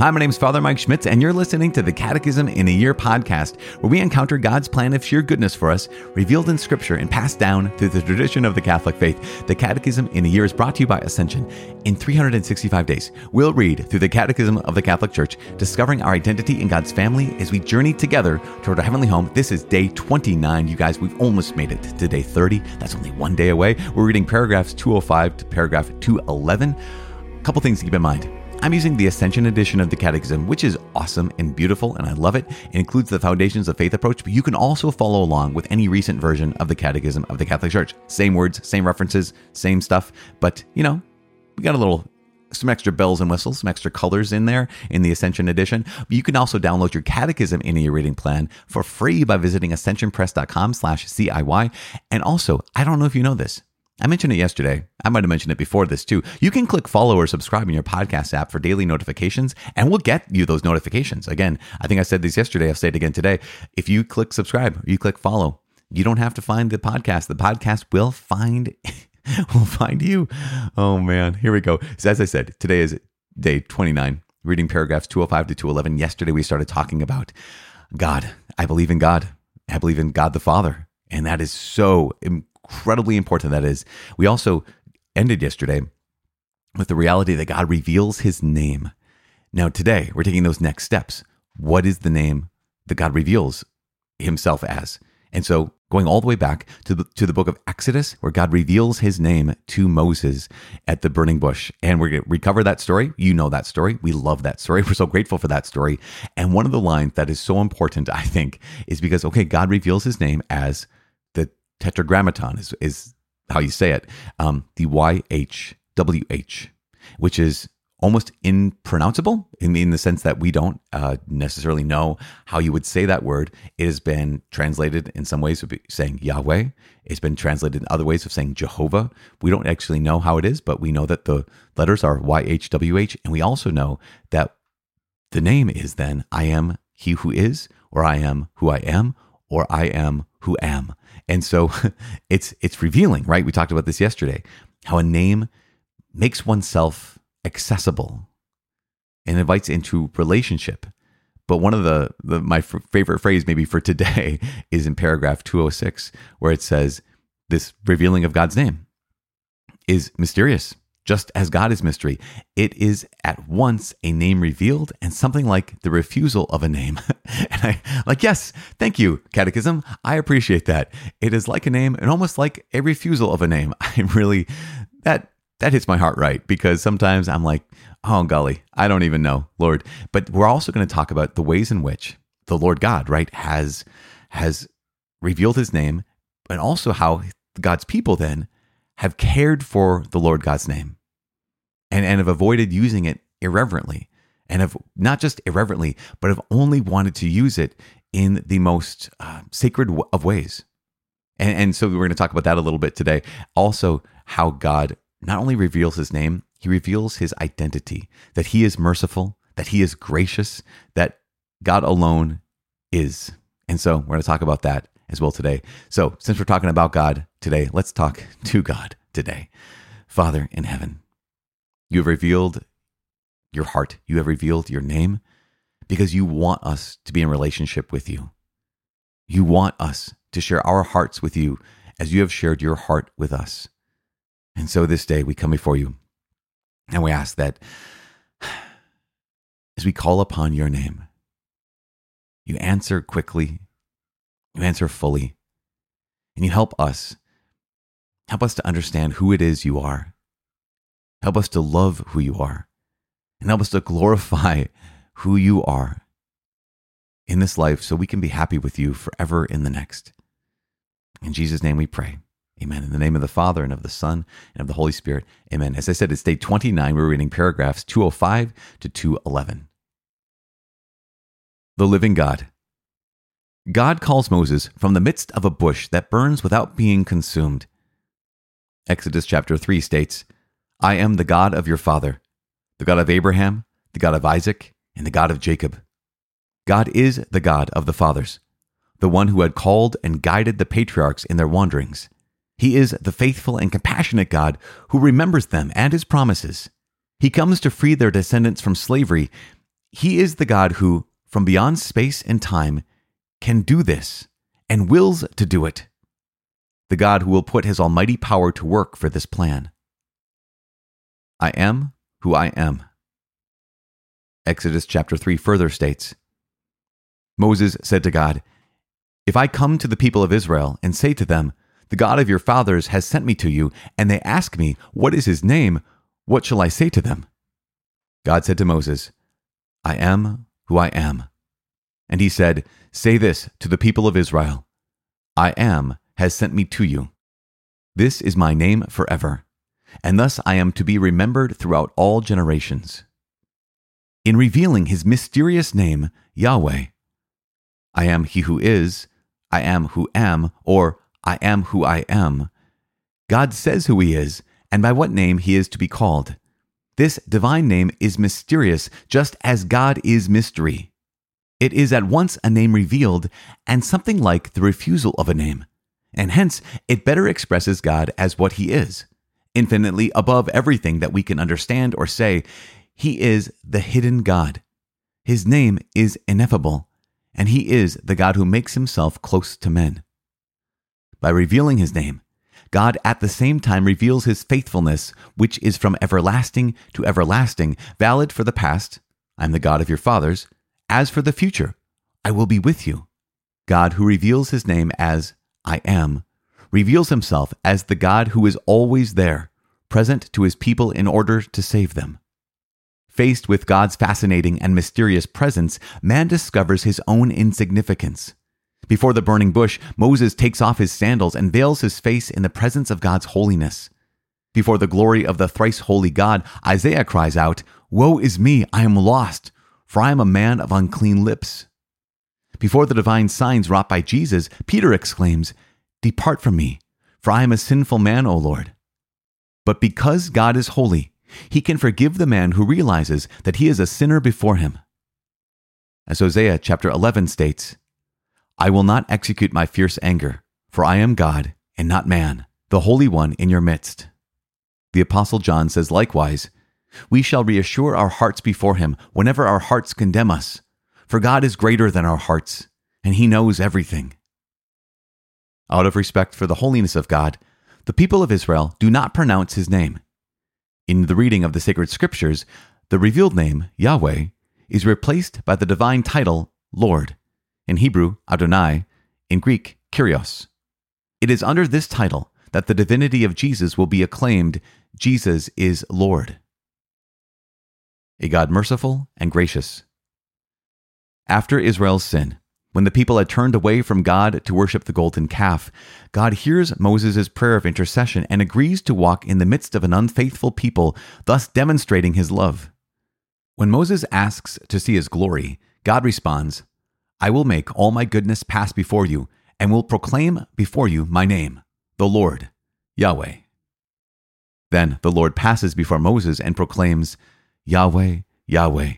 Hi, my name is Father Mike Schmitz, and you're listening to the Catechism in a Year podcast, where we encounter God's plan of sheer goodness for us, revealed in Scripture and passed down through the tradition of the Catholic faith. The Catechism in a Year is brought to you by Ascension. In 365 days, we'll read through the Catechism of the Catholic Church, discovering our identity in God's family as we journey together toward our heavenly home. This is day 29. You guys, we've almost made it to day 30. That's only one day away. We're reading paragraphs 205 to paragraph 211. A couple things to keep in mind. I'm using the Ascension edition of the Catechism, which is awesome and beautiful, and I love it. It includes the Foundations of Faith approach, but you can also follow along with any recent version of the Catechism of the Catholic Church. Same words, same references, same stuff, but you know, we got a little some extra bells and whistles, some extra colors in there in the Ascension edition. You can also download your catechism in your reading plan for free by visiting ascensionpress.com slash CIY. And also, I don't know if you know this, I mentioned it yesterday. I might have mentioned it before this too. You can click follow or subscribe in your podcast app for daily notifications, and we'll get you those notifications. Again, I think I said this yesterday. I'll say it again today. If you click subscribe, you click follow, you don't have to find the podcast. The podcast will find will find you. Oh man, here we go. So as I said, today is day 29, reading paragraphs 205 to 211. Yesterday we started talking about God. I believe in God. I believe in God the Father. And that is so incredibly important that is. We also ended yesterday with the reality that God reveals his name. Now, today, we're taking those next steps. What is the name that God reveals himself as? And so, going all the way back to the, to the book of Exodus, where God reveals his name to Moses at the burning bush. And we're going to recover that story. You know that story. We love that story. We're so grateful for that story. And one of the lines that is so important, I think, is because, okay, God reveals his name as tetragrammaton is, is how you say it, um, the YHWH, which is almost impronounceable in, in the sense that we don't uh, necessarily know how you would say that word. It has been translated in some ways of saying Yahweh. It's been translated in other ways of saying Jehovah. We don't actually know how it is, but we know that the letters are YHWH. And we also know that the name is then I am he who is, or I am who I am, or I am who am. And so it's it's revealing, right? We talked about this yesterday, how a name makes oneself accessible and invites into relationship. But one of the, the my f- favorite phrase maybe for today is in paragraph 206 where it says this revealing of God's name is mysterious just as God is mystery, it is at once a name revealed and something like the refusal of a name. and I like, yes, thank you, Catechism. I appreciate that. It is like a name and almost like a refusal of a name. I'm really that that hits my heart right because sometimes I'm like, oh golly, I don't even know, Lord. But we're also going to talk about the ways in which the Lord God, right, has has revealed his name, and also how God's people then have cared for the Lord God's name and, and have avoided using it irreverently and have not just irreverently, but have only wanted to use it in the most uh, sacred of ways. And, and so we're going to talk about that a little bit today. Also, how God not only reveals his name, he reveals his identity that he is merciful, that he is gracious, that God alone is. And so we're going to talk about that as well today. So, since we're talking about God today, let's talk to God today. Father in heaven, you have revealed your heart, you have revealed your name because you want us to be in relationship with you. You want us to share our hearts with you as you have shared your heart with us. And so this day we come before you and we ask that as we call upon your name, you answer quickly you answer fully. And you help us. Help us to understand who it is you are. Help us to love who you are. And help us to glorify who you are in this life so we can be happy with you forever in the next. In Jesus' name we pray. Amen. In the name of the Father and of the Son and of the Holy Spirit. Amen. As I said, it's day 29. We're reading paragraphs 205 to 211. The living God. God calls Moses from the midst of a bush that burns without being consumed. Exodus chapter 3 states, I am the God of your father, the God of Abraham, the God of Isaac, and the God of Jacob. God is the God of the fathers, the one who had called and guided the patriarchs in their wanderings. He is the faithful and compassionate God who remembers them and his promises. He comes to free their descendants from slavery He is the God who, from beyond space and time, can do this and wills to do it. The God who will put his almighty power to work for this plan. I am who I am. Exodus chapter 3 further states Moses said to God, If I come to the people of Israel and say to them, The God of your fathers has sent me to you, and they ask me, What is his name? What shall I say to them? God said to Moses, I am who I am. And he said, Say this to the people of Israel I am has sent me to you. This is my name forever, and thus I am to be remembered throughout all generations. In revealing his mysterious name, Yahweh, I am he who is, I am who am, or I am who I am, God says who he is and by what name he is to be called. This divine name is mysterious, just as God is mystery. It is at once a name revealed and something like the refusal of a name, and hence it better expresses God as what he is, infinitely above everything that we can understand or say. He is the hidden God. His name is ineffable, and he is the God who makes himself close to men. By revealing his name, God at the same time reveals his faithfulness, which is from everlasting to everlasting, valid for the past, I'm the God of your fathers, as for the future, I will be with you. God, who reveals his name as I am, reveals himself as the God who is always there, present to his people in order to save them. Faced with God's fascinating and mysterious presence, man discovers his own insignificance. Before the burning bush, Moses takes off his sandals and veils his face in the presence of God's holiness. Before the glory of the thrice holy God, Isaiah cries out, Woe is me, I am lost, for I am a man of unclean lips. Before the divine signs wrought by Jesus, Peter exclaims, Depart from me, for I am a sinful man, O Lord. But because God is holy, he can forgive the man who realizes that he is a sinner before him. As Hosea chapter 11 states, I will not execute my fierce anger, for I am God and not man, the Holy One in your midst. The Apostle John says likewise, We shall reassure our hearts before him whenever our hearts condemn us, for God is greater than our hearts, and he knows everything. Out of respect for the holiness of God, the people of Israel do not pronounce his name. In the reading of the sacred scriptures, the revealed name, Yahweh, is replaced by the divine title, Lord in Hebrew, Adonai, in Greek, Kyrios. It is under this title that the divinity of Jesus will be acclaimed Jesus is Lord. A God merciful and gracious. After Israel's sin, when the people had turned away from God to worship the golden calf, God hears Moses' prayer of intercession and agrees to walk in the midst of an unfaithful people, thus demonstrating his love. When Moses asks to see his glory, God responds, I will make all my goodness pass before you, and will proclaim before you my name, the Lord, Yahweh. Then the Lord passes before Moses and proclaims, Yahweh, Yahweh,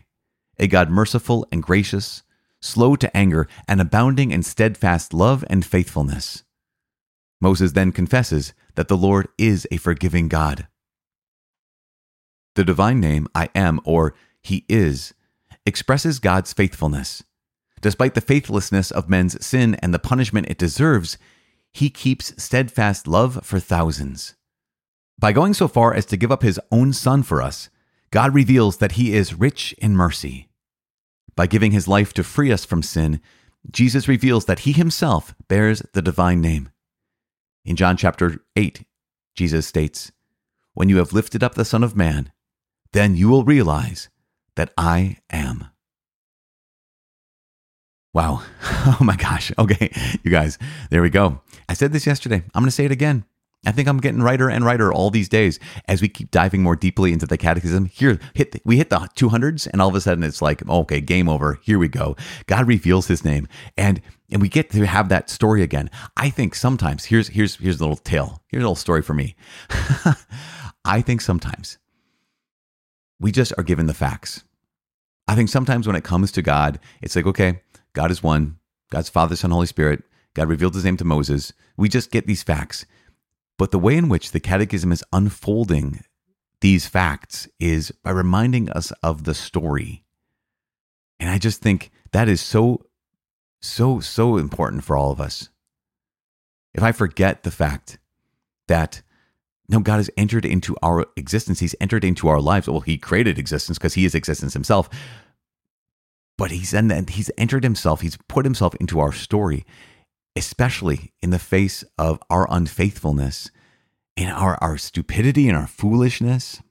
a God merciful and gracious, slow to anger, and abounding in steadfast love and faithfulness. Moses then confesses that the Lord is a forgiving God. The divine name, I am, or He is, expresses God's faithfulness. Despite the faithlessness of men's sin and the punishment it deserves, he keeps steadfast love for thousands. By going so far as to give up his own son for us, God reveals that he is rich in mercy. By giving his life to free us from sin, Jesus reveals that he himself bears the divine name. In John chapter 8, Jesus states, When you have lifted up the Son of Man, then you will realize that I am. Wow. Oh my gosh. Okay. You guys, there we go. I said this yesterday. I'm going to say it again. I think I'm getting writer and writer all these days as we keep diving more deeply into the catechism. Here, hit the, we hit the 200s, and all of a sudden it's like, okay, game over. Here we go. God reveals His name, and and we get to have that story again. I think sometimes here's here's here's a little tale. Here's a little story for me. I think sometimes we just are given the facts. I think sometimes when it comes to God, it's like, okay, God is one, God's Father, Son, Holy Spirit. God revealed his name to Moses. We just get these facts. But the way in which the Catechism is unfolding these facts is by reminding us of the story. And I just think that is so, so, so important for all of us. If I forget the fact that no, God has entered into our existence. He's entered into our lives. Well, He created existence because He is existence Himself. But He's He's entered Himself. He's put Himself into our story, especially in the face of our unfaithfulness, in our our stupidity and our foolishness.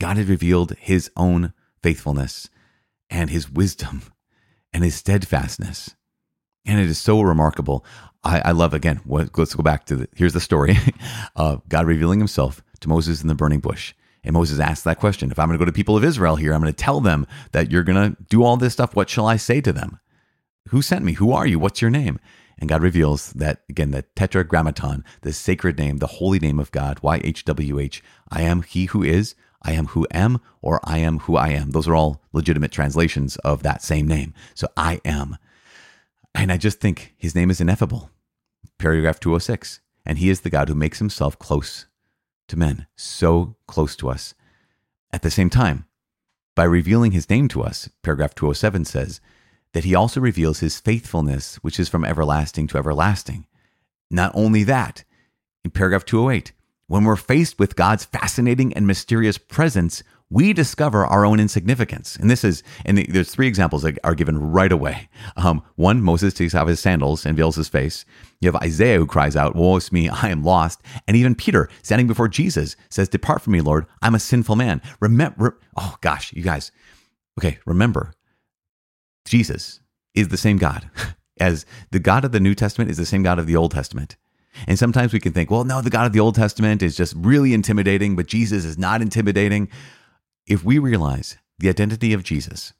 God has revealed His own faithfulness and His wisdom and His steadfastness. And it is so remarkable. I, I love again. What, let's go back to the, here's the story of God revealing Himself to Moses in the burning bush. And Moses asked that question: If I'm going to go to people of Israel here, I'm going to tell them that you're going to do all this stuff. What shall I say to them? Who sent me? Who are you? What's your name? And God reveals that again, the Tetragrammaton, the sacred name, the holy name of God, YHWH. I am He who is. I am who am, or I am who I am. Those are all legitimate translations of that same name. So I am. And I just think his name is ineffable. Paragraph 206. And he is the God who makes himself close to men, so close to us. At the same time, by revealing his name to us, paragraph 207 says that he also reveals his faithfulness, which is from everlasting to everlasting. Not only that, in paragraph 208, when we're faced with God's fascinating and mysterious presence, we discover our own insignificance. And this is, and there's three examples that are given right away. Um, one, Moses takes off his sandals and veils his face. You have Isaiah who cries out, Woe is me, I am lost. And even Peter, standing before Jesus, says, Depart from me, Lord, I'm a sinful man. Remember, oh gosh, you guys, okay, remember, Jesus is the same God as the God of the New Testament is the same God of the Old Testament. And sometimes we can think, well, no, the God of the Old Testament is just really intimidating, but Jesus is not intimidating. If we realize the identity of Jesus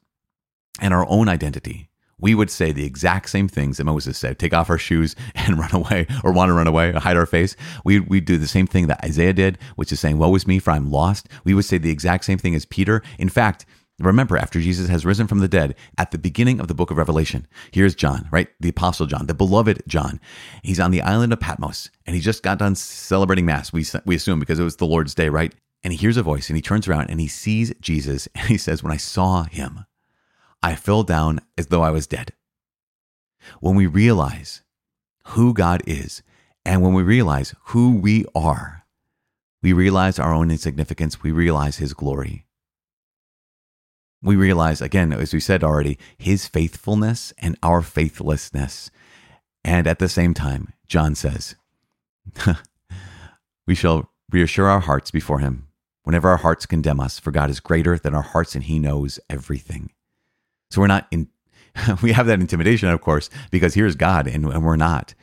and our own identity, we would say the exact same things that Moses said take off our shoes and run away, or want to run away, or hide our face. We, we'd do the same thing that Isaiah did, which is saying, Woe is me, for I'm lost. We would say the exact same thing as Peter. In fact, Remember, after Jesus has risen from the dead, at the beginning of the book of Revelation, here's John, right? The Apostle John, the beloved John. He's on the island of Patmos and he just got done celebrating Mass, we, we assume, because it was the Lord's day, right? And he hears a voice and he turns around and he sees Jesus and he says, When I saw him, I fell down as though I was dead. When we realize who God is and when we realize who we are, we realize our own insignificance, we realize his glory we realize, again, as we said already, his faithfulness and our faithlessness. And at the same time, John says, We shall reassure our hearts before him whenever our hearts condemn us, for God is greater than our hearts and he knows everything. So we're not in, we have that intimidation, of course, because here's God and, and we're not.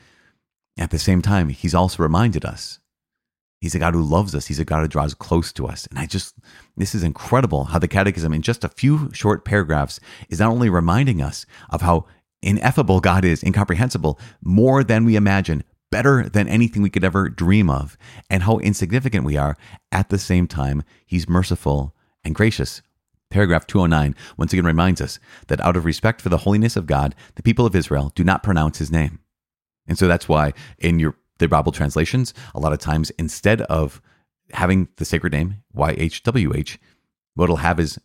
At the same time, he's also reminded us He's a God who loves us. He's a God who draws close to us. And I just, this is incredible how the Catechism, in just a few short paragraphs, is not only reminding us of how ineffable God is, incomprehensible, more than we imagine, better than anything we could ever dream of, and how insignificant we are. At the same time, He's merciful and gracious. Paragraph 209 once again reminds us that out of respect for the holiness of God, the people of Israel do not pronounce His name. And so that's why in your the Bible translations, a lot of times instead of having the sacred name, YHWH, what it'll have is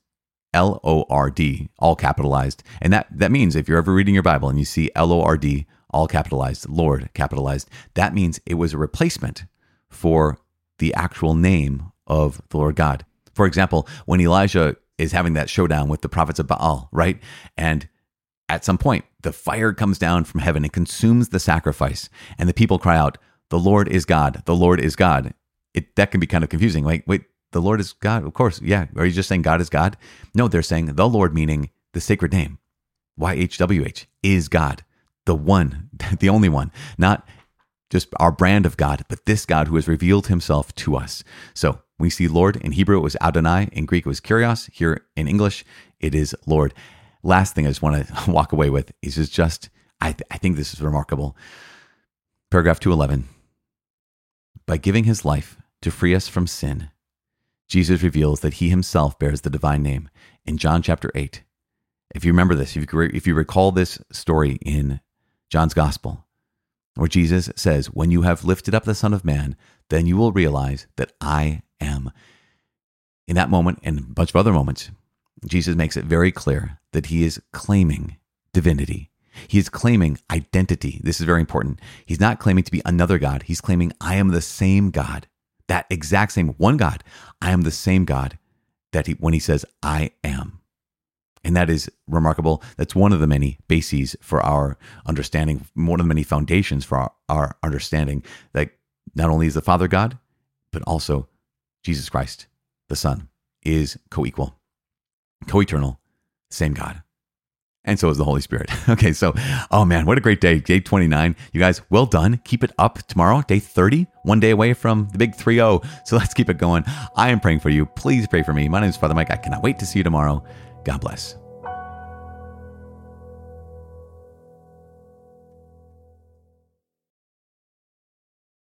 L O R D, all capitalized. And that, that means if you're ever reading your Bible and you see L O R D, all capitalized, Lord capitalized, that means it was a replacement for the actual name of the Lord God. For example, when Elijah is having that showdown with the prophets of Baal, right? And at some point, the fire comes down from heaven and consumes the sacrifice, and the people cry out, the Lord is God. The Lord is God. It that can be kind of confusing. Like, wait, the Lord is God. Of course, yeah. Are you just saying God is God? No, they're saying the Lord, meaning the sacred name. YHWH is God, the one, the only one, not just our brand of God, but this God who has revealed himself to us. So we see Lord in Hebrew, it was Adonai. In Greek, it was Kyrios. Here in English, it is Lord. Last thing I just want to walk away with is just, I, th- I think this is remarkable. Paragraph 211 by giving his life to free us from sin, Jesus reveals that he himself bears the divine name in John chapter 8. If you remember this, if you, if you recall this story in John's gospel, where Jesus says, When you have lifted up the Son of Man, then you will realize that I am. In that moment and a bunch of other moments, Jesus makes it very clear that he is claiming divinity. He is claiming identity. This is very important. He's not claiming to be another God. He's claiming, I am the same God, that exact same one God. I am the same God that he, when he says, I am. And that is remarkable. That's one of the many bases for our understanding, one of the many foundations for our, our understanding that not only is the Father God, but also Jesus Christ, the Son, is co equal, co eternal, same God and so is the Holy Spirit. okay, so, oh man, what a great day. Day 29. You guys, well done. Keep it up tomorrow, day 30, one day away from the big 3 0. So let's keep it going. I am praying for you. Please pray for me. My name is Father Mike. I cannot wait to see you tomorrow. God bless.